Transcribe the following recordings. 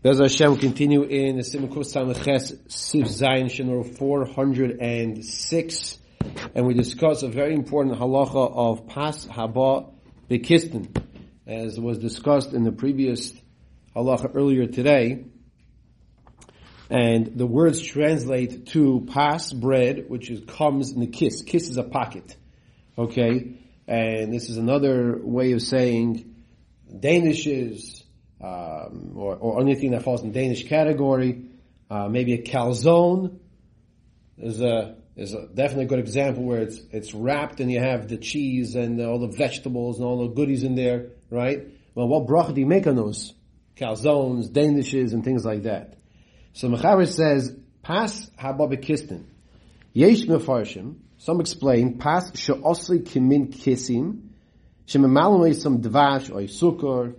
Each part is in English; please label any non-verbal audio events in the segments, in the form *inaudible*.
Bez Hashem continue in the Simon Kuf Samiches Siv Zayin Shinur 406 and we discuss a very important halacha of Pas Haba Bekistin as was discussed in the previous halacha earlier today. And the words translate to pas bread, which is, comes in the kiss. Kiss is a pocket. Okay? And this is another way of saying Danishes, um, or, or anything that falls in Danish category. Uh, maybe a calzone is a is a, definitely a good example where it's it's wrapped and you have the cheese and all the vegetables and all the goodies in there, right? Well, what bracha do you make on those calzones, danishes, and things like that? So Mechaber says, Pas hababikistin. Yesh mefarshim. Some explain, Pas she'osli kimin kisim, shememalamei some dvash or utavlan.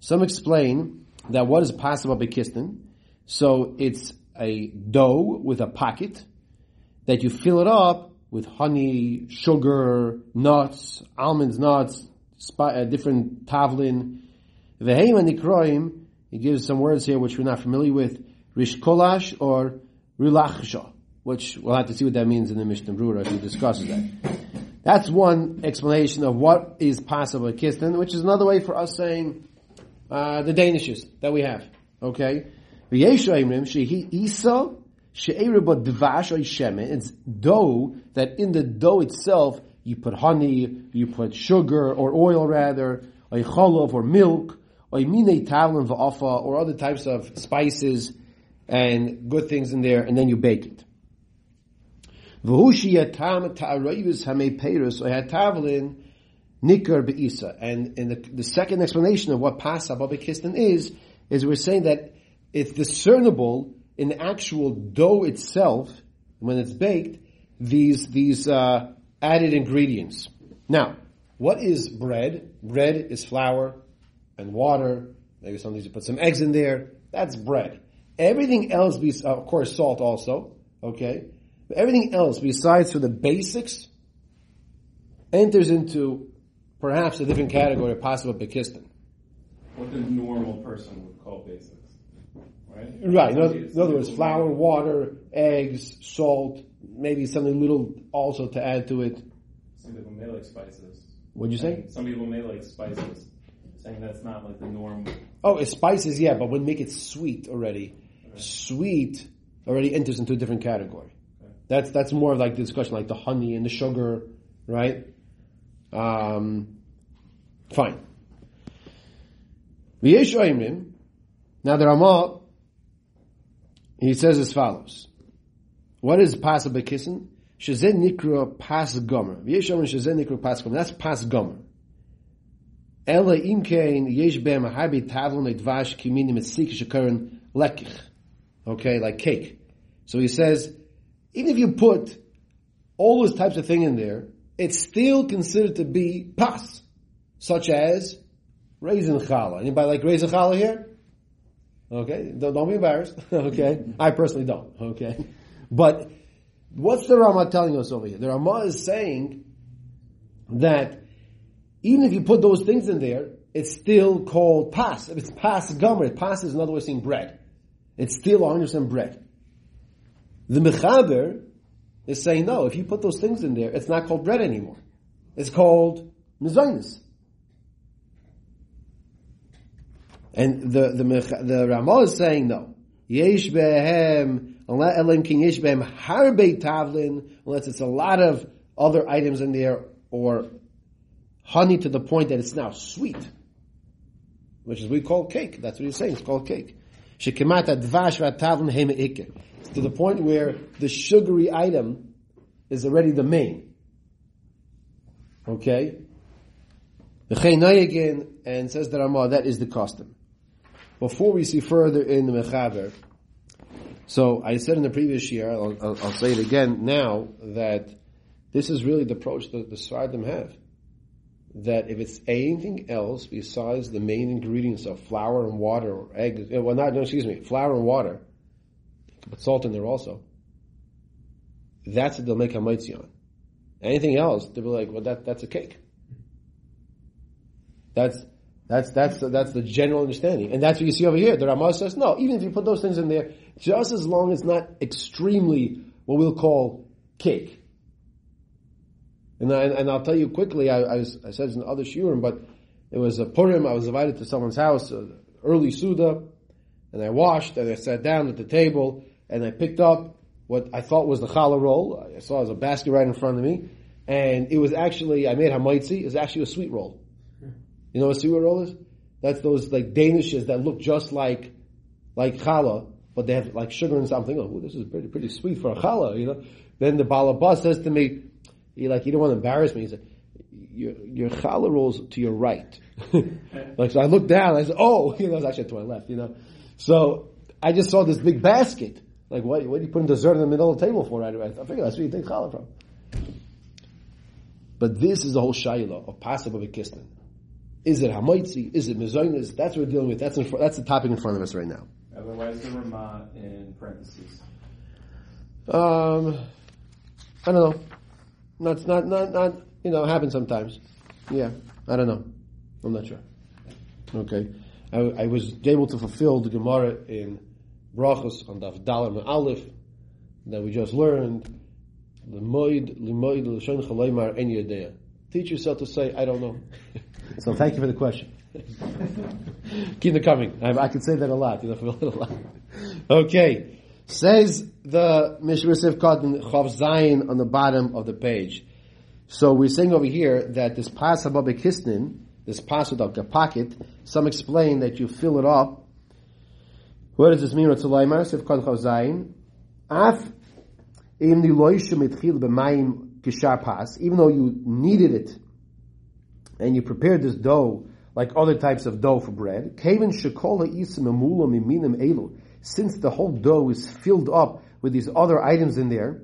Some explain that what is Pas hababikistin? So it's a dough with a pocket that you fill it up with honey, sugar, nuts, almonds, nuts, uh, different tavlin. And nikroim, he gives some words here which we're not familiar with. Rishkolash or Rilachsha, which we'll have to see what that means in the Mishnah Brura. if He discusses that. That's one explanation of what is possible at Kistan, which is another way for us saying uh, the Danishes that we have. Okay? It's dough that in the dough itself you put honey, you put sugar or oil rather, or cholov or milk, or or other types of spices and good things in there, and then you bake it. And in the, the second explanation of what pas ababikistan is, is we're saying that it's discernible in the actual dough itself, when it's baked, these, these, uh, added ingredients. Now, what is bread? Bread is flour, and water. Maybe sometimes you put some eggs in there. That's bread. Everything else, be, of course, salt also. Okay, but everything else besides for the basics enters into perhaps a different category of possible bekistan. What the normal person would call basics, right? Right. In other, in other words, flour, water, eggs, salt, maybe something little also to add to it. Some people may like spices. What'd you say? Some people may like spices saying that's not like the norm. Oh, it's spices, yeah, but when make it sweet already, right. sweet already enters into a different category. That's that's more of like the discussion, like the honey and the sugar, right? Um, fine. Now the Ramah, he says as follows. What is pas bekissin? Shazen nikra pas gomer. V'yeshayim shazen nikra pas gomer. That's pas gomer. Ela imkein yesh bem habi tavlon edvash kimini mesik shekaron lekich. Okay, like cake. So he says, even if you put all those types of thing in there, it's still considered to be pas, such as raisin challah. Anybody like raisin challah here? Okay, don't, don't be embarrassed. *laughs* okay, I personally don't. Okay, but what's the Ramah telling us over here? The Ramah is saying that even if you put those things in there, it's still called pas. If it's pas gomer, pas is another way of saying bread. It's still 100% bread. The mechaber is saying no, if you put those things in there, it's not called bread anymore. It's called mezainis. And the, the, the Ramah is saying no. Unless it's a lot of other items in there, or honey to the point that it's now sweet, which is we call cake. That's what he's saying. It's called cake. It's to the point where the sugary item is already the main. Okay? The again and says the Ramah, that is the custom. Before we see further in the Mechaber, so I said in the previous year, I'll, I'll, I'll say it again now, that this is really the approach that the Sfardim have that if it's anything else besides the main ingredients of flour and water or eggs, eh, well, not, no, excuse me, flour and water, put salt in there also. That's what they'll make a on. Anything else, they'll be like, well, that, that's a cake. That's, That's that's the, that's the general understanding, and that's what you see over here. The Ramah says no. Even if you put those things in there, just as long as not extremely what we'll call cake. And I, and I'll tell you quickly. I, I, was, I said in other shiurim, but it was a Purim. I was invited to someone's house, uh, early Suda, and I washed and I sat down at the table and I picked up what I thought was the challah roll. I saw it was a basket right in front of me, and it was actually I made hamaitzi. It was actually a sweet roll. You know what a sweet roll is? That's those like Danishes that look just like like challah, but they have like sugar and something. Oh, this is pretty pretty sweet for a challah, you know. Then the balabas says to me, he like, you don't want to embarrass me. He said, your, your challah rolls to your right. *laughs* like, so I looked down, I said, oh, *laughs* you know, it's actually to my left, you know. So, I just saw this big basket. Like, what, what are you putting dessert in the middle of the table for right away? I figured that's where you take challah from. But this is the whole shayla of pasuk of a kisnin. Is it hamaitzi? Is it mezainis? That's what we're dealing with. That's in, that's the topic in front of us right now. Otherwise, the Ramah in parentheses. Um, I don't know. Not, not, not, not, you know, happens sometimes. Yeah, I don't know. I'm not sure. Okay. I, I was able to fulfill the Gemara in Brachos on Daf Dalam and Aleph that we just learned. L'moid, l'moid, l'shon chalaymar en. Teach yourself to say, I don't know. *laughs* so thank you for the question. *laughs* Keep it coming. I, I could say that a lot, you know, *laughs* a while. Okay. Says the Mishra Sivkot Chav Zayin on the bottom of the page. So we're saying over here that this pas hababek hisnin, this pas without a pocket, some explain that you fill it up. What does this mean? Sivkot Chav Zayin. Af even though you kneaded it and you prepared this dough like other types of dough for bread, since the whole dough is filled up with these other items in there,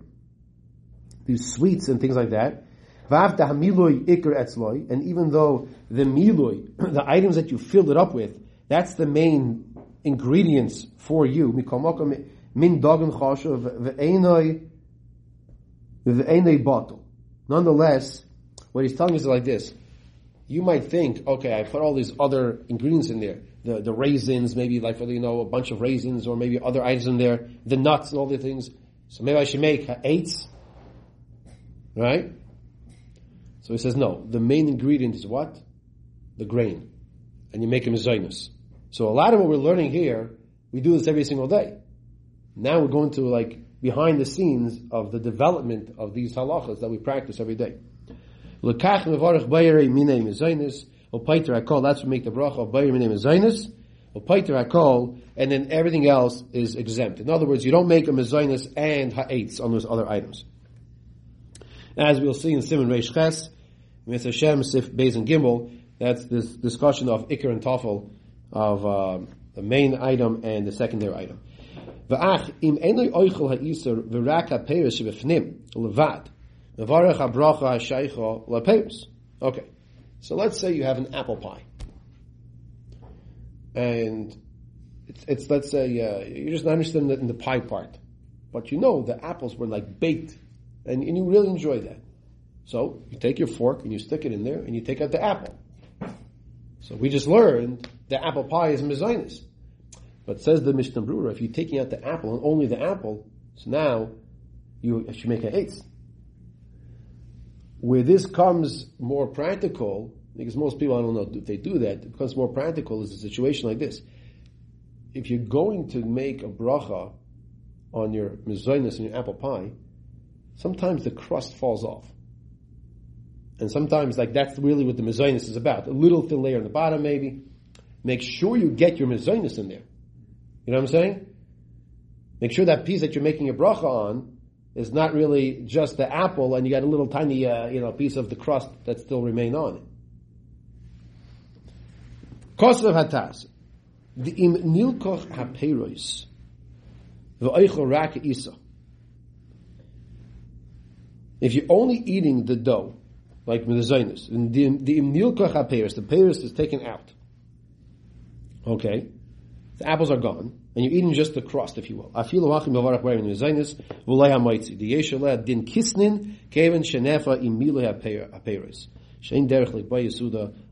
these sweets and things like that, and even though the miloi, *clears throat* the items that you filled it up with, that's the main ingredients for you. Nonetheless, what he's telling us is like this. You might think, okay, I put all these other ingredients in there the, the raisins, maybe like, you know, a bunch of raisins or maybe other items in there, the nuts and all the things. So maybe I should make eights, right? So he says, no, the main ingredient is what? The grain. And you make a mezainis. So a lot of what we're learning here, we do this every single day. Now we're going to like behind the scenes of the development of these halachas that we practice every day. Opaiter Hakol, that's what make the bracha of Bayir name is Zainis. Opaiter Hakol, and then everything else is exempt. In other words, you don't make a Mezainis and Ha'etz on those other items. As we'll see in Simon Reish Ches, Mitzvah Hashem, Sif, Beis and Gimel, that's this discussion of Iker and Tafel, of uh, the main item and the secondary item. V'ach, im enoi oichel ha'isur v'rak ha'peris shebefnim, levad. Okay. So let's say you have an apple pie. And it's, it's let's say, uh, you're just not interested in the, pie part. But you know the apples were like baked. And, and you really enjoy that. So you take your fork and you stick it in there and you take out the apple. So we just learned the apple pie is mezainis. But says the Mishnah Brura, if you're taking out the apple and only the apple, so now you should make an eighth. Where this comes more practical, because most people, I don't know if they do that, it becomes more practical is a situation like this. If you're going to make a bracha on your mezainis and your apple pie, sometimes the crust falls off. And sometimes, like, that's really what the mezainis is about. A little thin layer on the bottom, maybe. Make sure you get your mezainis in there. You know what I'm saying? Make sure that piece that you're making a bracha on is not really just the apple and you got a little tiny, uh, you know, piece of the crust that still remain on it. Kosav hatas. The im nilkoch haperois. V'oichel rak isa. If you're only eating the dough, like zainis, and the, the im nilkoch the peros is taken out. Okay? The apples are gone and you're eating just the crust, if you will. Afilu hachim bavarach wearing ha'maitzi. Din kisnin kevin shenefa ha'peres. Shein derech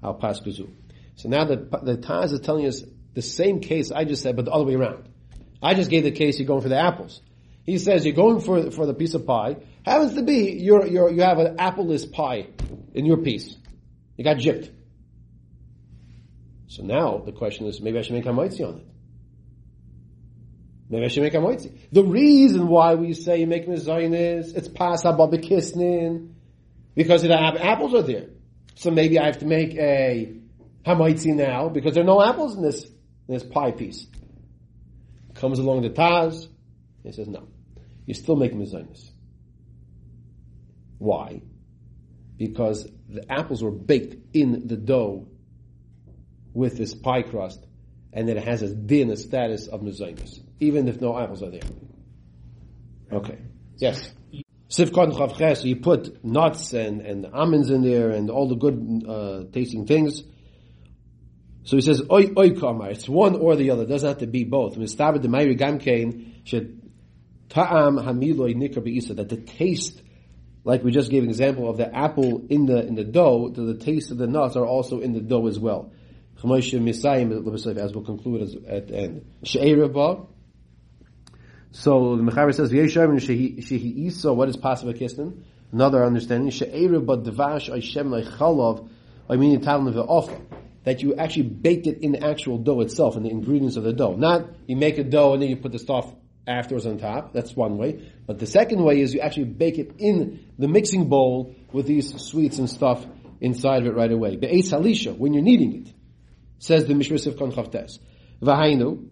al. So now the, the Taz is telling us the same case I just said, but the other way around. I just gave the case you're going for the apples. He says you're going for, for the piece of pie. Happens to be you're, you're, you have an appleless pie in your piece. You got gypped. So now the question is, maybe I should make a on it. Maybe I should make a mitzi. The reason why we say you make mezainis, is it's pas kisnin, because the apples are there. So maybe I have to make a hamaitzi now because there are no apples in this in this pie piece. Comes along the Taz, he says no, you're still making mezainis. Why? Because the apples were baked in the dough with this pie crust, and it has a din, a status of mezainis, even if no apples are there. Okay. Yes. Sivkot chavches, you put nuts and, and almonds in there and all the good uh, tasting things. So he says, oi, oi, kamar. It's one or the other. It doesn't have to be both. That the taste, like we just gave an example of the apple in the, in the dough, the taste of the nuts are also in the dough as well. As we'll conclude at the end. So the Mechaber says, Shehi Isa, what is Pasva Kisnin? Another understanding, She'erev but Devash Aishem Leichalav, them the Offer. That you actually baked it in the actual dough itself, in the ingredients of the dough. Not you make a dough and then you put the stuff afterwards on top. That's one way. But the second way is you actually bake it in the mixing bowl with these sweets and stuff inside of it right away. Be'ez halisha, when you're kneading it, says the Mishra Sivkon Chavtes. V'hainu,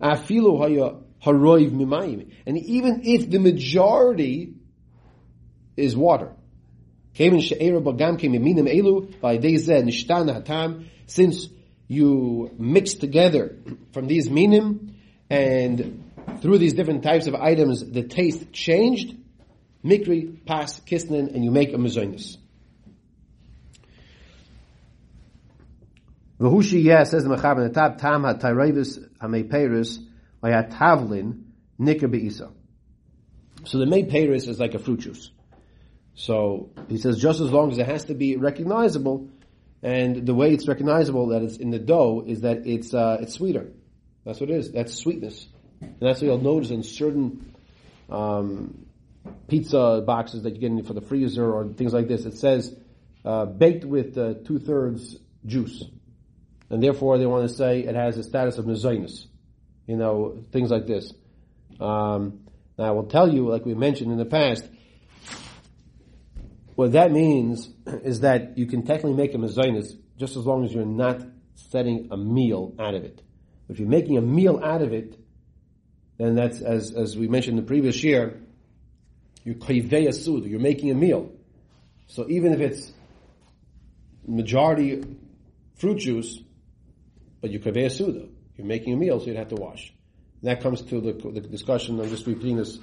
afilu haroiv mimayim. And even if the majority is water, since you mix together from these minim and through these different types of items, the taste changed. Mikri, pas, kisnin, and you make a mezonis. V'hushi yes says the Mechaber in the top tam ha tyrevis ha tavlin nikar be'isa. So the made peiris is like a fruit juice. So he says just as long as it has to be recognizable, and the way it's recognizable that it's in the dough is that it's uh, it's sweeter. That's what it is. That's sweetness, and that's what you'll notice in certain um, pizza boxes that you get in for the freezer or things like this. It says uh, baked with uh, two thirds juice, and therefore they want to say it has a status of mezainis you know, things like this. Um, now I will tell you, like we mentioned in the past, what that means *clears throat* is that you can technically make a mezainis just as long as you're not setting a meal out of it. If you're making a meal out of it, then that's, as, as we mentioned the previous year, you're koivei sud, you're making a meal. So even if it's majority fruit juice, but you're koivei suda, you're making a meal, so you'd have to wash. And that comes to the, the, discussion. I'm just repeating this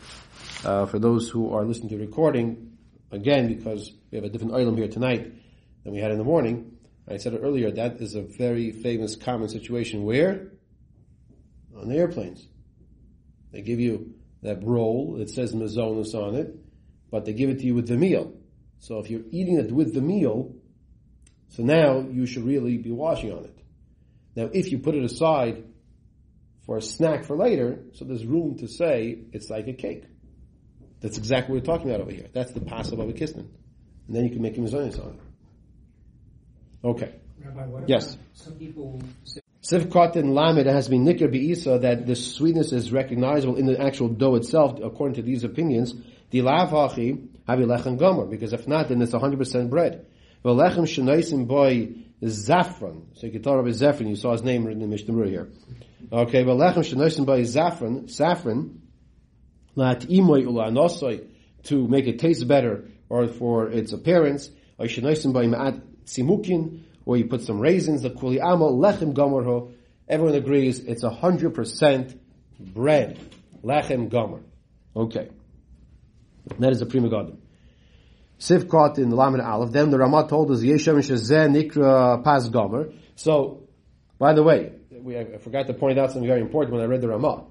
uh, for those who are listening to the recording again because we have a different item here tonight than we had in the morning. I said earlier. That is a very famous, common situation where on the airplanes they give you that roll. It says mazonas on it, but they give it to you with the meal. So if you're eating it with the meal, so now you should really be washing on it. Now, if you put it aside for a snack for later, so there's room to say it's like a cake. That's exactly what we're talking about over here. That's the passive of a kisnin. And then you can make a mezainis on it. Okay. Rabbi, yes. Some people say Sivkot and lamed has been nikr be'isa that the sweetness is recognizable in the actual dough itself, according to these opinions. The lavachi have lechem gomer, because if not, then it's 100% bread. Well, lechem shenaisim boy Zafran. So you can talk about Zafran, you saw his name written in Mishnah here. Okay, but lechem shenosim by Zafran, saffron, lat imoy ula anosoi, to make it taste better, or for its appearance, or shenosim by ma'at simukin, or you put some raisins, the kuli amal lechem gomerho, everyone agrees it's a hundred percent bread. Lechem gomer. Okay. That is the prima garden. Sivkot in the Lamed Aleph. Then the Ramah told us Yeshem Shazeh Nikra Pas Gomer. So, by the way, we, I forgot to point out something very important when I read the Ramah.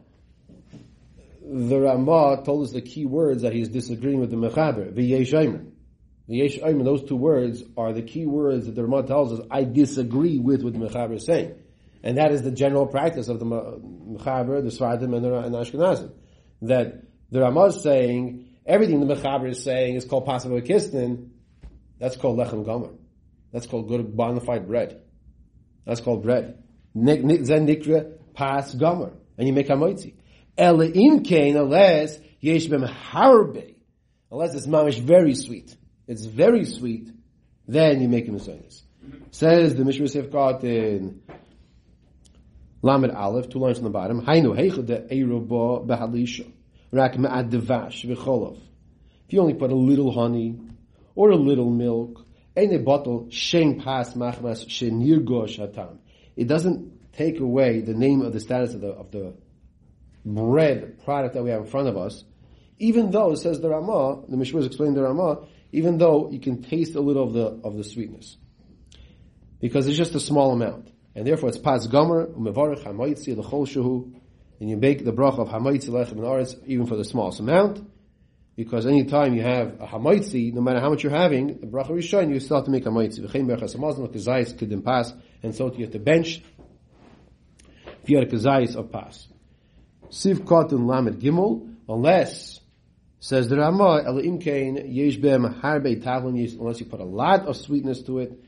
The Ramah told us the key words that he's disagreeing with the Mechaber, the V'yeshemer. The Yesh those two words are the key words that the Ramah tells us, I disagree with what the Mechaber is saying. And that is the general practice of the Mechaber, the Sfardim, and the Ashkenazim. That the Ramah is saying, everything the Mechaber is saying is called Passover Kistin, that's called Lechem Gomer. That's called good bona fide bread. That's called bread. Zen Nikra Pas Gomer. And you make Hamoitzi. Ele im kain, unless yesh bem harbe, unless it's mamish very sweet. It's very sweet, then you make him a Says the Mishra Sefkat in Lamed Aleph, two lines on the bottom, Hainu heichel de eirobo behalisha, rak me'ad devash. If you only put a little honey, or a little milk, ain't a bottle, shem pas machmas shenirgosh hatam. It doesn't take away the name of the status of the, of the bread product that we have in front of us, even though, it says the Ramah, the Mishmur explained the Ramah, even though you can taste a little of the, of the sweetness. Because it's just a small amount. And therefore it's pas gomer, umevarech hamoitzi l'chol shehu, and you make the bracha of hamoitzi lechem aretz even for the smallest amount. Because any time you have a hamoitzi, no matter how much you're having, the bracha rishon, you have to make hamoitzi. V'chein berachas hamazon, kazayis kedim pas, and so you have to bench a kazayis of pas. Siv Kotun Lamed Gimel, unless, says the Ramah, El Imkain, Yesh Bem Harbe Tavlin, unless you put a lot of sweetness to it,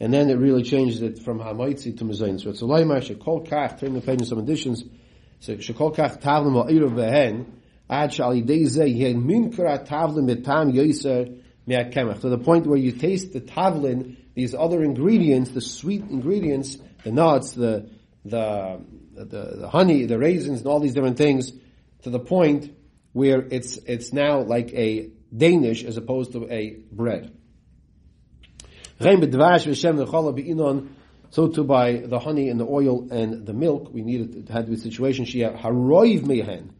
and then it really changes it from Hamaitzi to Mazayin. So it's a Laimar, Shekol Kach, turn the page in some additions, so Shekol Kach Tavlin Ma'ir Vehen, Ad Shali Deze, Yen Minkara Tavlin Betam Yoser Me'akemach, to the point where you taste the Tavlin, these other ingredients, the sweet ingredients, the nuts, the, the, the, the honey, the raisins, and all these different things, to the point where it's it's now like a Danish as opposed to a bread. So to buy the honey and the oil and the milk, we needed to the situation. She haroiv mehen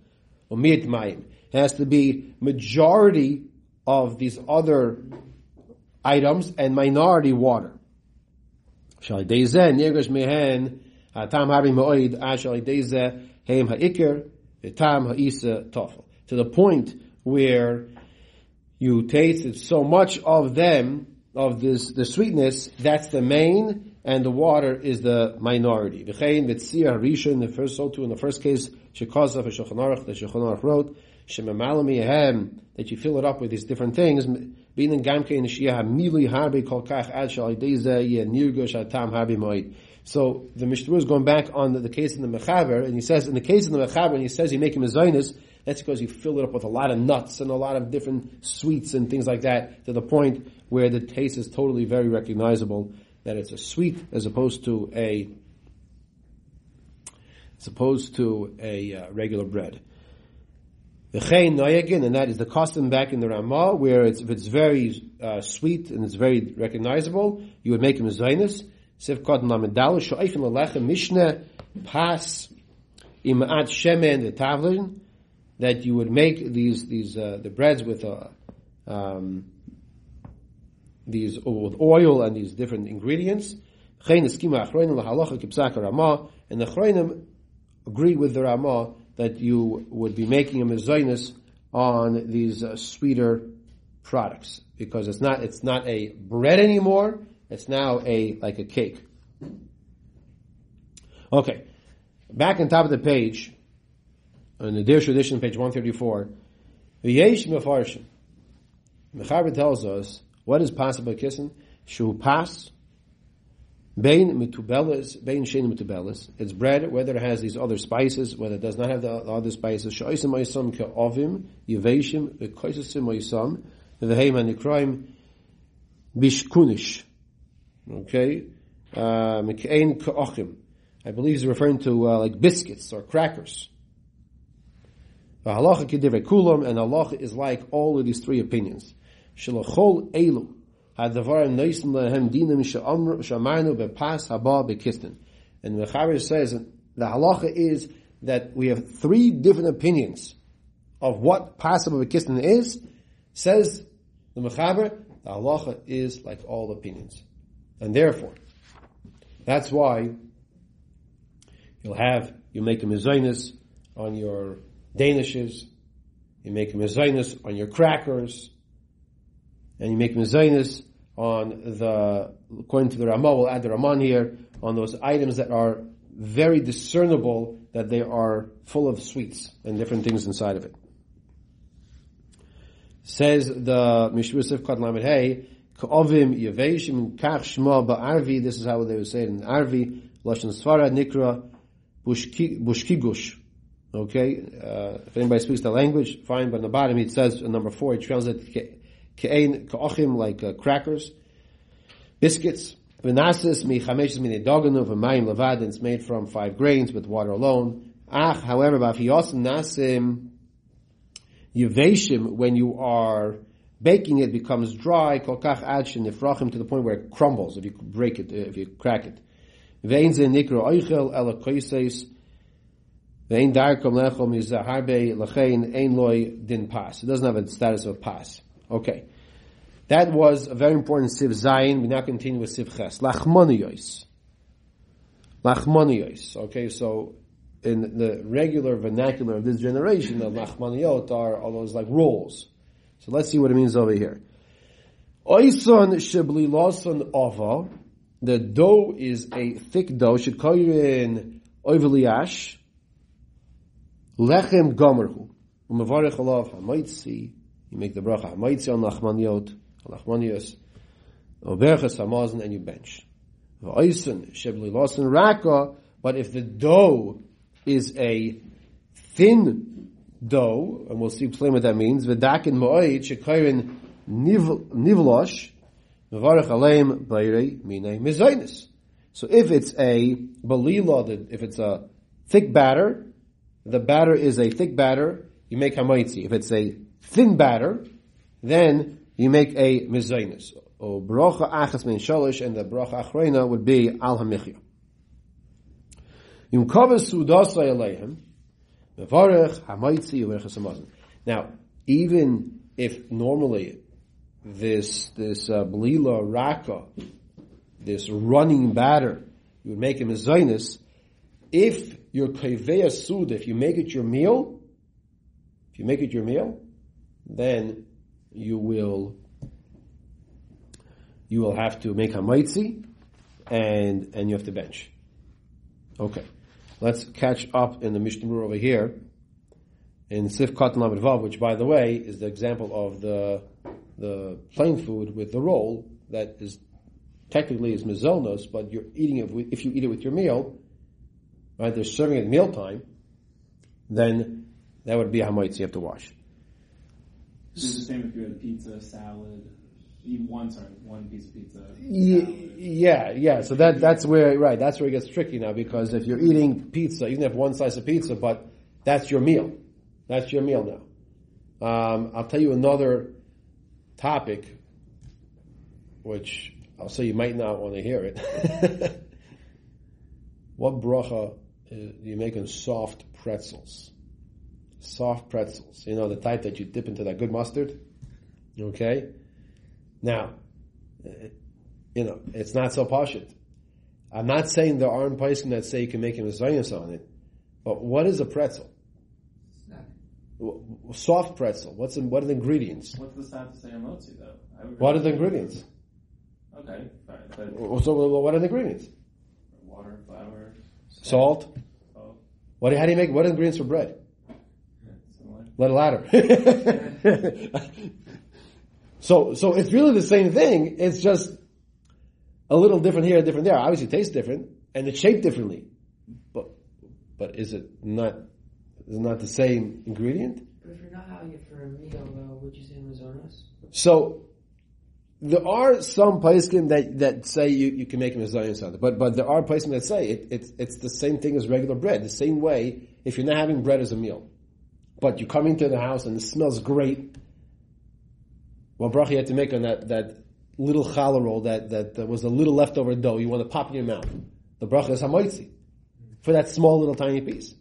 or mayim. It has to be majority of these other items and minority water. Mehen uh, tofel. To the point where you tasted so much of them, of this, the sweetness, that's the main, and the water is the minority. V'chein v'tzir harishon, the first, so too in the first case, shekazah v'shulchan aruch, the shulchan aruch wrote, shemamalam yehem, that you fill it up with these different things, being in gamke in shiyah mili harbe kol kach ad shal ideze ye harbe moed. So the Mishnah is going back on the, the, case in the Mechaber, and he says, in the case in the Mechaber, and he says you make him a Zionist, that's because you fill it up with a lot of nuts and a lot of different sweets and things like that, to the point where the taste is totally very recognizable, that it's a sweet as opposed to a, as opposed to a uh, regular bread. The chayin noyagin, and that is the custom back in the Ramah, where it's, if it's very uh, sweet and it's very recognizable, you would make him a Zionist. Sivkot Lamedal, Shoifin Lechem Mishnah Pas Imaat Shemen the Tavlin, that you would make these these uh, the breads with uh, um, these with oil and these different ingredients. And the Chroinim agree with the Ramah that you would be making a mezainis on these uh, sweeter products because it's not it's not a bread anymore it's now a like a cake. Okay, back on top of the page, on the Dirshu edition, page one thirty four, the Yesh Mefarshim. Mechaber tells us what is possible kissing. Shu pas Bain mitubelis, bain shein mitubelis. It's bread, whether it has these other spices, whether it does not have the other spices. Shoisim ma'isam ke'ovim, yiveshim, v'koisasim ma'isam, v'heim ha'nikraim, bishkunish. Okay? Mek'ein Uh, I believe he's referring to uh, like biscuits or crackers. Halacha kidivre kulam, and halacha is like all of these three opinions. Elu hadavar noisim lehem dinim shamarnu bepas haba bekistin. And the Mechaber says the halacha is that we have three different opinions of what possible bekistin is. Says the Mechaber, the halacha is like all opinions. And therefore, that's why you'll have, you make a mezainis on your danishes, you make a mezainis on your crackers, and you make mezainis on the, according to the Ramah, we'll add the Raman here, on those items that are very discernible that they are full of sweets and different things inside of it. Says the Mishmur Sifkat Lamed Hey, Ka'ovim Yaveshim Kach Shma Ba'arvi, this is how they would say it in Arvi, Lashon Svara Nikra Bushkigush. Okay, uh, if anybody speaks the language, fine, but in the bottom it says, number four, it translates Ka'ochim, like uh, crackers, biscuits, V'nasis mi chameshes mini doganu v'mayim levad, and it's made from five grains with water alone. Ach, however, b'afiyos nasim yiveshim, when you are baking it, becomes dry, kolkach adshin nifrachim, to the point where it crumbles if you break it, if you crack it. Ve'in ze nikro oichel ela koises, ve'in darkom lechom yizaharbe lechein ein loy din pas. It doesn't have a status of pas. Okay. That was a very important Siv Zayin. We now continue with Siv Ches. Lachmoniyos. Lachmoniyos. Okay, so in the regular vernacular of this generation, the Lachmoniyot are all those like rolls. So let's see what it means over here. Oison shibli loson ova. The dough is a thick dough. Should call you in oiveliash. Lechem gomerhu. Umavarech alav hamaitzi. You make the bracha hamaitzi on lachmaniot lachmanios, oberches hamazon, and you bench. V'oisen shebli losen raka, but if the dough is a thin dough, and we'll see explain what that means, v'dakin mo'oid shekayrin nivlosh, mevarech aleim bayrei mine mizainis. So if it's a balila, if it's a thick batter, the batter is a thick batter, you make hamaitzi. If it's a thin batter, then you make a mezainis. Or bracha achas min shalish, and the bracha achrena would be al hamichya. Yum kavas sudasai aleihem, mevarech hamaitzi. Now, even if normally this this uh, blila raka, this running batter, you would make a mezainis, if your kaveya sud, if you make it your meal, if you make it your meal, then you will you will have to make a maitzi and and you have to bench. Okay, let's catch up in the Mishnah over here in Sif Katan Vav, which by the way is the example of the the plane food with the roll that is technically is mizonos, but you're eating it with, if you eat it with your meal, right? They're serving it at mealtime, then that would be a hamaitzi you have to wash. It's the same if you had pizza, salad, eat one sorry, one piece of pizza. Yeah, yeah, yeah. So that that's where right. That's where it gets tricky now because if you're eating pizza, you can have one slice of pizza, but that's your meal. That's your meal now. Um, I'll tell you another topic, which I'll say you might not want to hear it. *laughs* what bracha do you make on soft pretzels? Soft pretzels, you know the type that you dip into that good mustard. Okay, now, eh, you know, it's not so pashit. I'm not saying there aren't poskim that say you can make a mezayas on it, but what is a pretzel? Soft pretzel. What's in, what are the ingredients? What's the sound to say though? What are the ingredients? Okay, fine. So what are the ingredients? Water, flour, salt. salt. What? How do you make? What are the ingredients for bread? A ladder. *laughs* So, so it's really the same thing. It's just a little different here, different there. Obviously, it tastes different and it's shaped differently. But, but is it not? Is it not the same ingredient? But if you're not having it for a meal, though, would you say mazonos? So, there are some poskim that, that say you, you can make a mezayim something, but but there are poskim that say it, it's it's the same thing as regular bread. The same way, if you're not having bread as a meal, but you come into the house and it smells great, what bracha you had to make on that, that little challah roll that, that, that was a little leftover dough you want to pop in your mouth. The bracha is hamoitzi. For that small little tiny piece.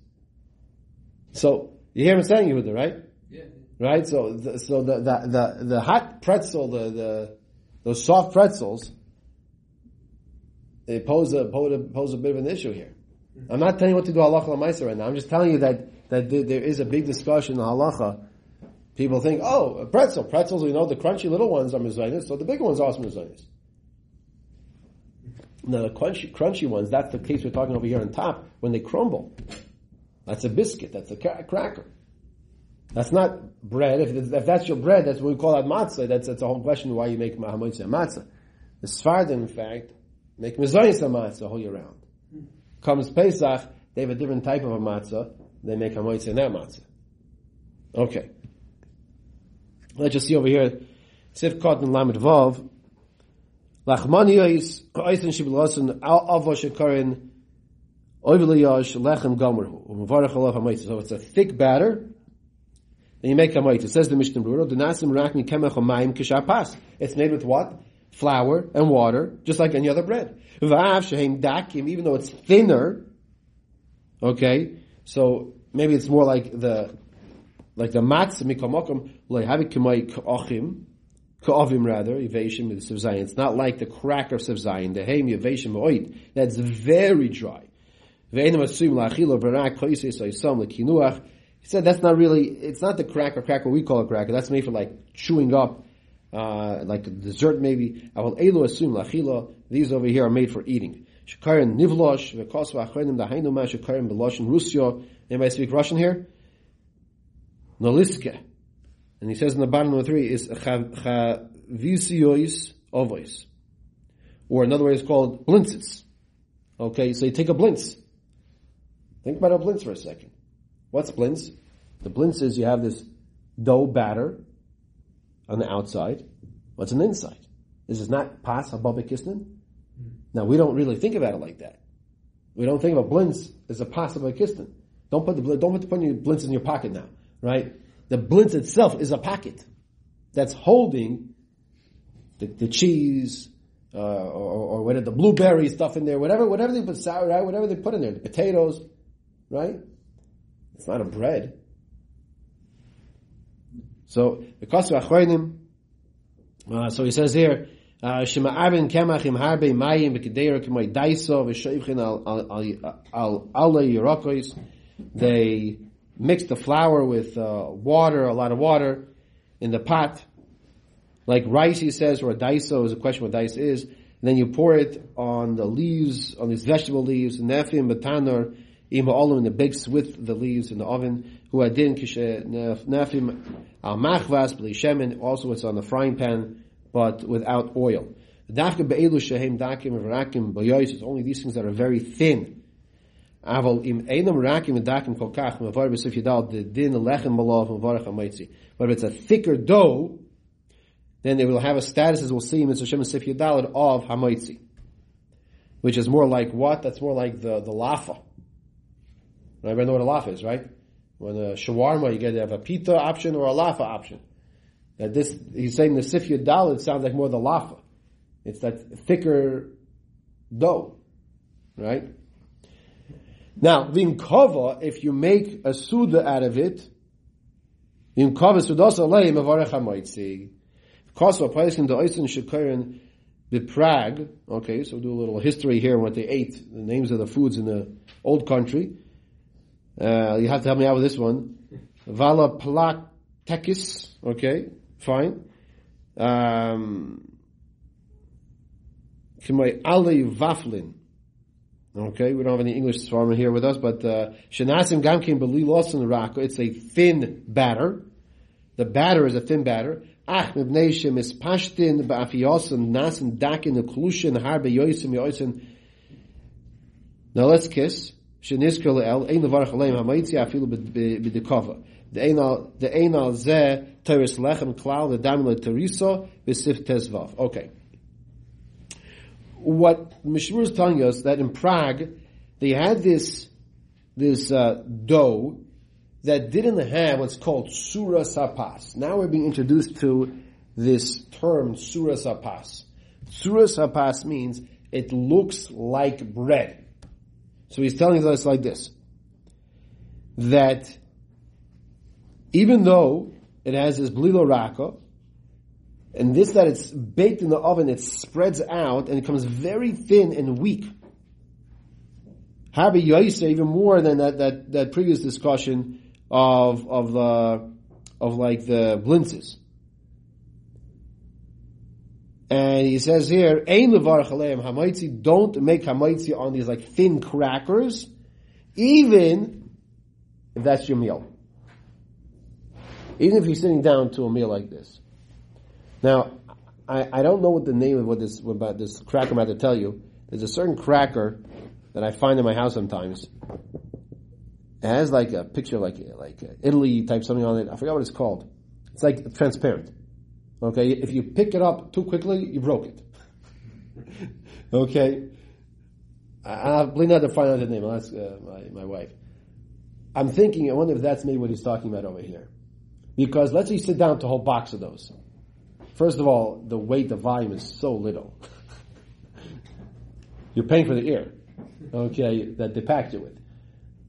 So, you hear him saying Yehuda, right? Yeah. Right? So, the, so the, the, the, the hot pretzel, the, the, those soft pretzels, they pose a, pose a, pose a bit of an issue here. I'm not telling you what to do halacha right now. I'm just telling you that, that there, is a big discussion in the halacha People think, oh, pretzel. Pretzels, we know the crunchy little ones are mezainis, so the bigger ones are also mezainis. Now the crunchy, crunchy ones, that's the case we're talking over here on top, when they crumble. That's a biscuit, that's a cracker. That's not bread. If, if that's your bread, that's what we call that matzah. That's, that's a whole question why you make mahamotzah matzah. The Sfardim, in fact, make mezainis matzah all year round. Comes Pesach, they have a different type of a matzah. They make hamotzah in that matzah. Okay. Let's just see over here. Sifkot and Lamed Vav. Lachmaniyos, Oisen Shibilosan, Avo Shekarin, Oiveliyash, Lechem Gomer, Umavarach Alav HaMaitzah. So it's a thick batter, and you make hamotzah. It says the Mishnah Berurah, Denasim Rakni Kemech Hamayim Kishapas. It's made with what? Flour and water, just like any other bread. Vav Shehem Dakim, even though it's thinner, okay, so maybe it's more like the like the matzah mikamokum loyhavik k'may ka'achim ka'avim rather yivashim with zayin. It's not like the cracker of zayin. The heim yivashim oit that's very dry. He said that's not really. It's not the cracker cracker we call a cracker. That's made for like chewing up. Uh, like a dessert maybe. Aval elu assume la'achilo. These over here are made for eating. Shekarin nivlosh v'kos v'achrenim dahainu ma shekarin b'loshin Rusyo. Anybody speak Russian here? Noliske. And he says in the bottom number three is chavisiois ovois. Or another way is called blintzes. Okay, so you take a blintz. Think about a blintz for a second. What's blintz? The blintz is you have this dough batter on the outside. What's on the inside? This is not pas hababikisnin. Now we don't really think about it like that. We don't think about blintz as a pas hababikisnin. Don't put the don't put the blintz in your pocket now right? The blintz itself is a packet that's holding the, the cheese, uh, or, or whatever, the blueberry stuff in there, whatever, whatever they put sour, right? Whatever they put in there, the potatoes, right? It's not a bread. So, because of achronim, uh, so he says here, Arvin Kemachim Harbe Mayim V'Kedera K'may Daiso V'Shoivchin Al Al Al Al They mix the flour with uh, water, a lot of water, in the pot, like rice, he says, or a daiso is a question what dice is. And then you pour it on the leaves, on these vegetable leaves, nefim, batanor, ima olim, in the bakes with the leaves in the oven. Who adin nefim al machvas shemen. Also, it's on the frying pan, but without oil. Dafka be'elu shehem dakim v'rakim b'yoyis. It's only these things that are very thin Aval im einam rakim dakim kol kach mevar b'sif yidal the din lechem malav mevarach ha'maitzi. But if it's a thicker dough, then they will have a status, as we'll see in Mitzvah Sif Yadalad, of hamaitzi. Which is more like what? That's more like the, the lafa. Everybody know what a lafa is, right? When a shawarma, you get to have a pita option or a lafa option. That this, he's saying the Sif Yadalad sounds like more the lafa. It's that thicker dough. Right? Now, kava, if you make a suda out of it, in kava sudas alei mevarech hamoitzi. Koso paiskin the oisin shekarin the Prague. Okay, so we'll do a little history here what they ate, the names of the foods in the old country. Uh, you have to help me out with this one. Vala Plaktekis. Okay, fine. Um, Ali Vaflin. Okay, we don't have any English farmer here with us, but uh, shenasim gamkin belilos raka. It's a thin batter. The batter is a thin batter. Ach mibnei is pashtin ba'afiyosim nasim dakin uklushin har beyoisim yoisim. Now let's kiss. Le terisa b'sif. Okay what Mishmur is telling us that in Prague they had this this uh, dough that didn't have what's called surah sapas. Now we're being introduced to this term surah sapas. Surah sapas means it looks like bread. So he's telling us like this that even though it has this blilo raka, and this that it's baked in the oven, it spreads out and it becomes very thin and weak. Habi Yaisa, even more than that, that, that previous discussion of, of the of like the blintzes. And he says here, Ein levar don't make hamaitzi on these like thin crackers, even if that's your meal. Even if you're sitting down to a meal like this. Now, I, I don't know what the name of what this about this cracker I'm about to tell you. There's a certain cracker that I find in my house sometimes. It has like a picture, like like Italy type something on it. I forgot what it's called. It's like transparent. Okay, if you pick it up too quickly, you broke it. *laughs* okay, I, I believe not to find out the name. I'll ask uh, my my wife. I'm thinking. I wonder if that's maybe what he's talking about over here. Because let's say you sit down to a whole box of those. First of all, the weight, the volume is so little. *laughs* You're paying for the ear, okay, that they packed you with.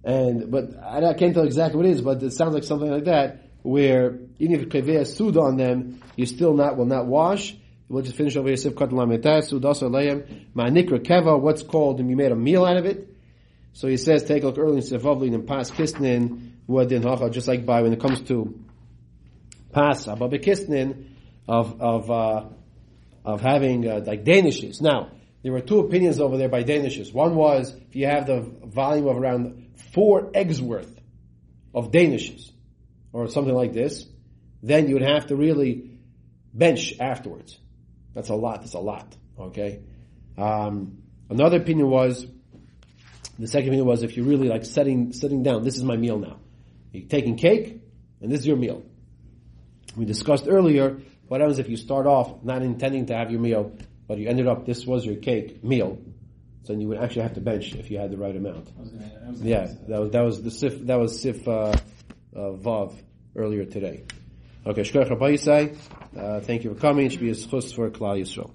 And, but I, I can't tell exactly what it is, but it sounds like something like that, where even if kaveh sud on them, you still not, will not wash. We'll just finish over here, ma'nikra keva, what's called, and you made a meal out of it. So he says, take a look early in Sefavlin and Pas Kisnin, Wadin Hacha, just like by when it comes to Pas, Haba Bikisnin, of, of, uh, of having, uh, like Danishes. Now, there were two opinions over there by Danishes. One was, if you have the volume of around four eggs worth of Danishes, or something like this, then you would have to really bench afterwards. That's a lot, that's a lot, okay? Um, another opinion was, the second opinion was if you're really like setting, sitting down, this is my meal now. You're taking cake, and this is your meal. We discussed earlier, what happens if you start off not intending to have your meal, but you ended up, this was your cake meal, so then you would actually have to bench if you had the right amount. I was gonna, I was gonna Yeah, that was, that was the seif, that was seif, uh, uh, vav earlier today. Okay, shkoyach rabbi Yisai, uh, thank you for coming, it should be a schus for Klal Yisrael.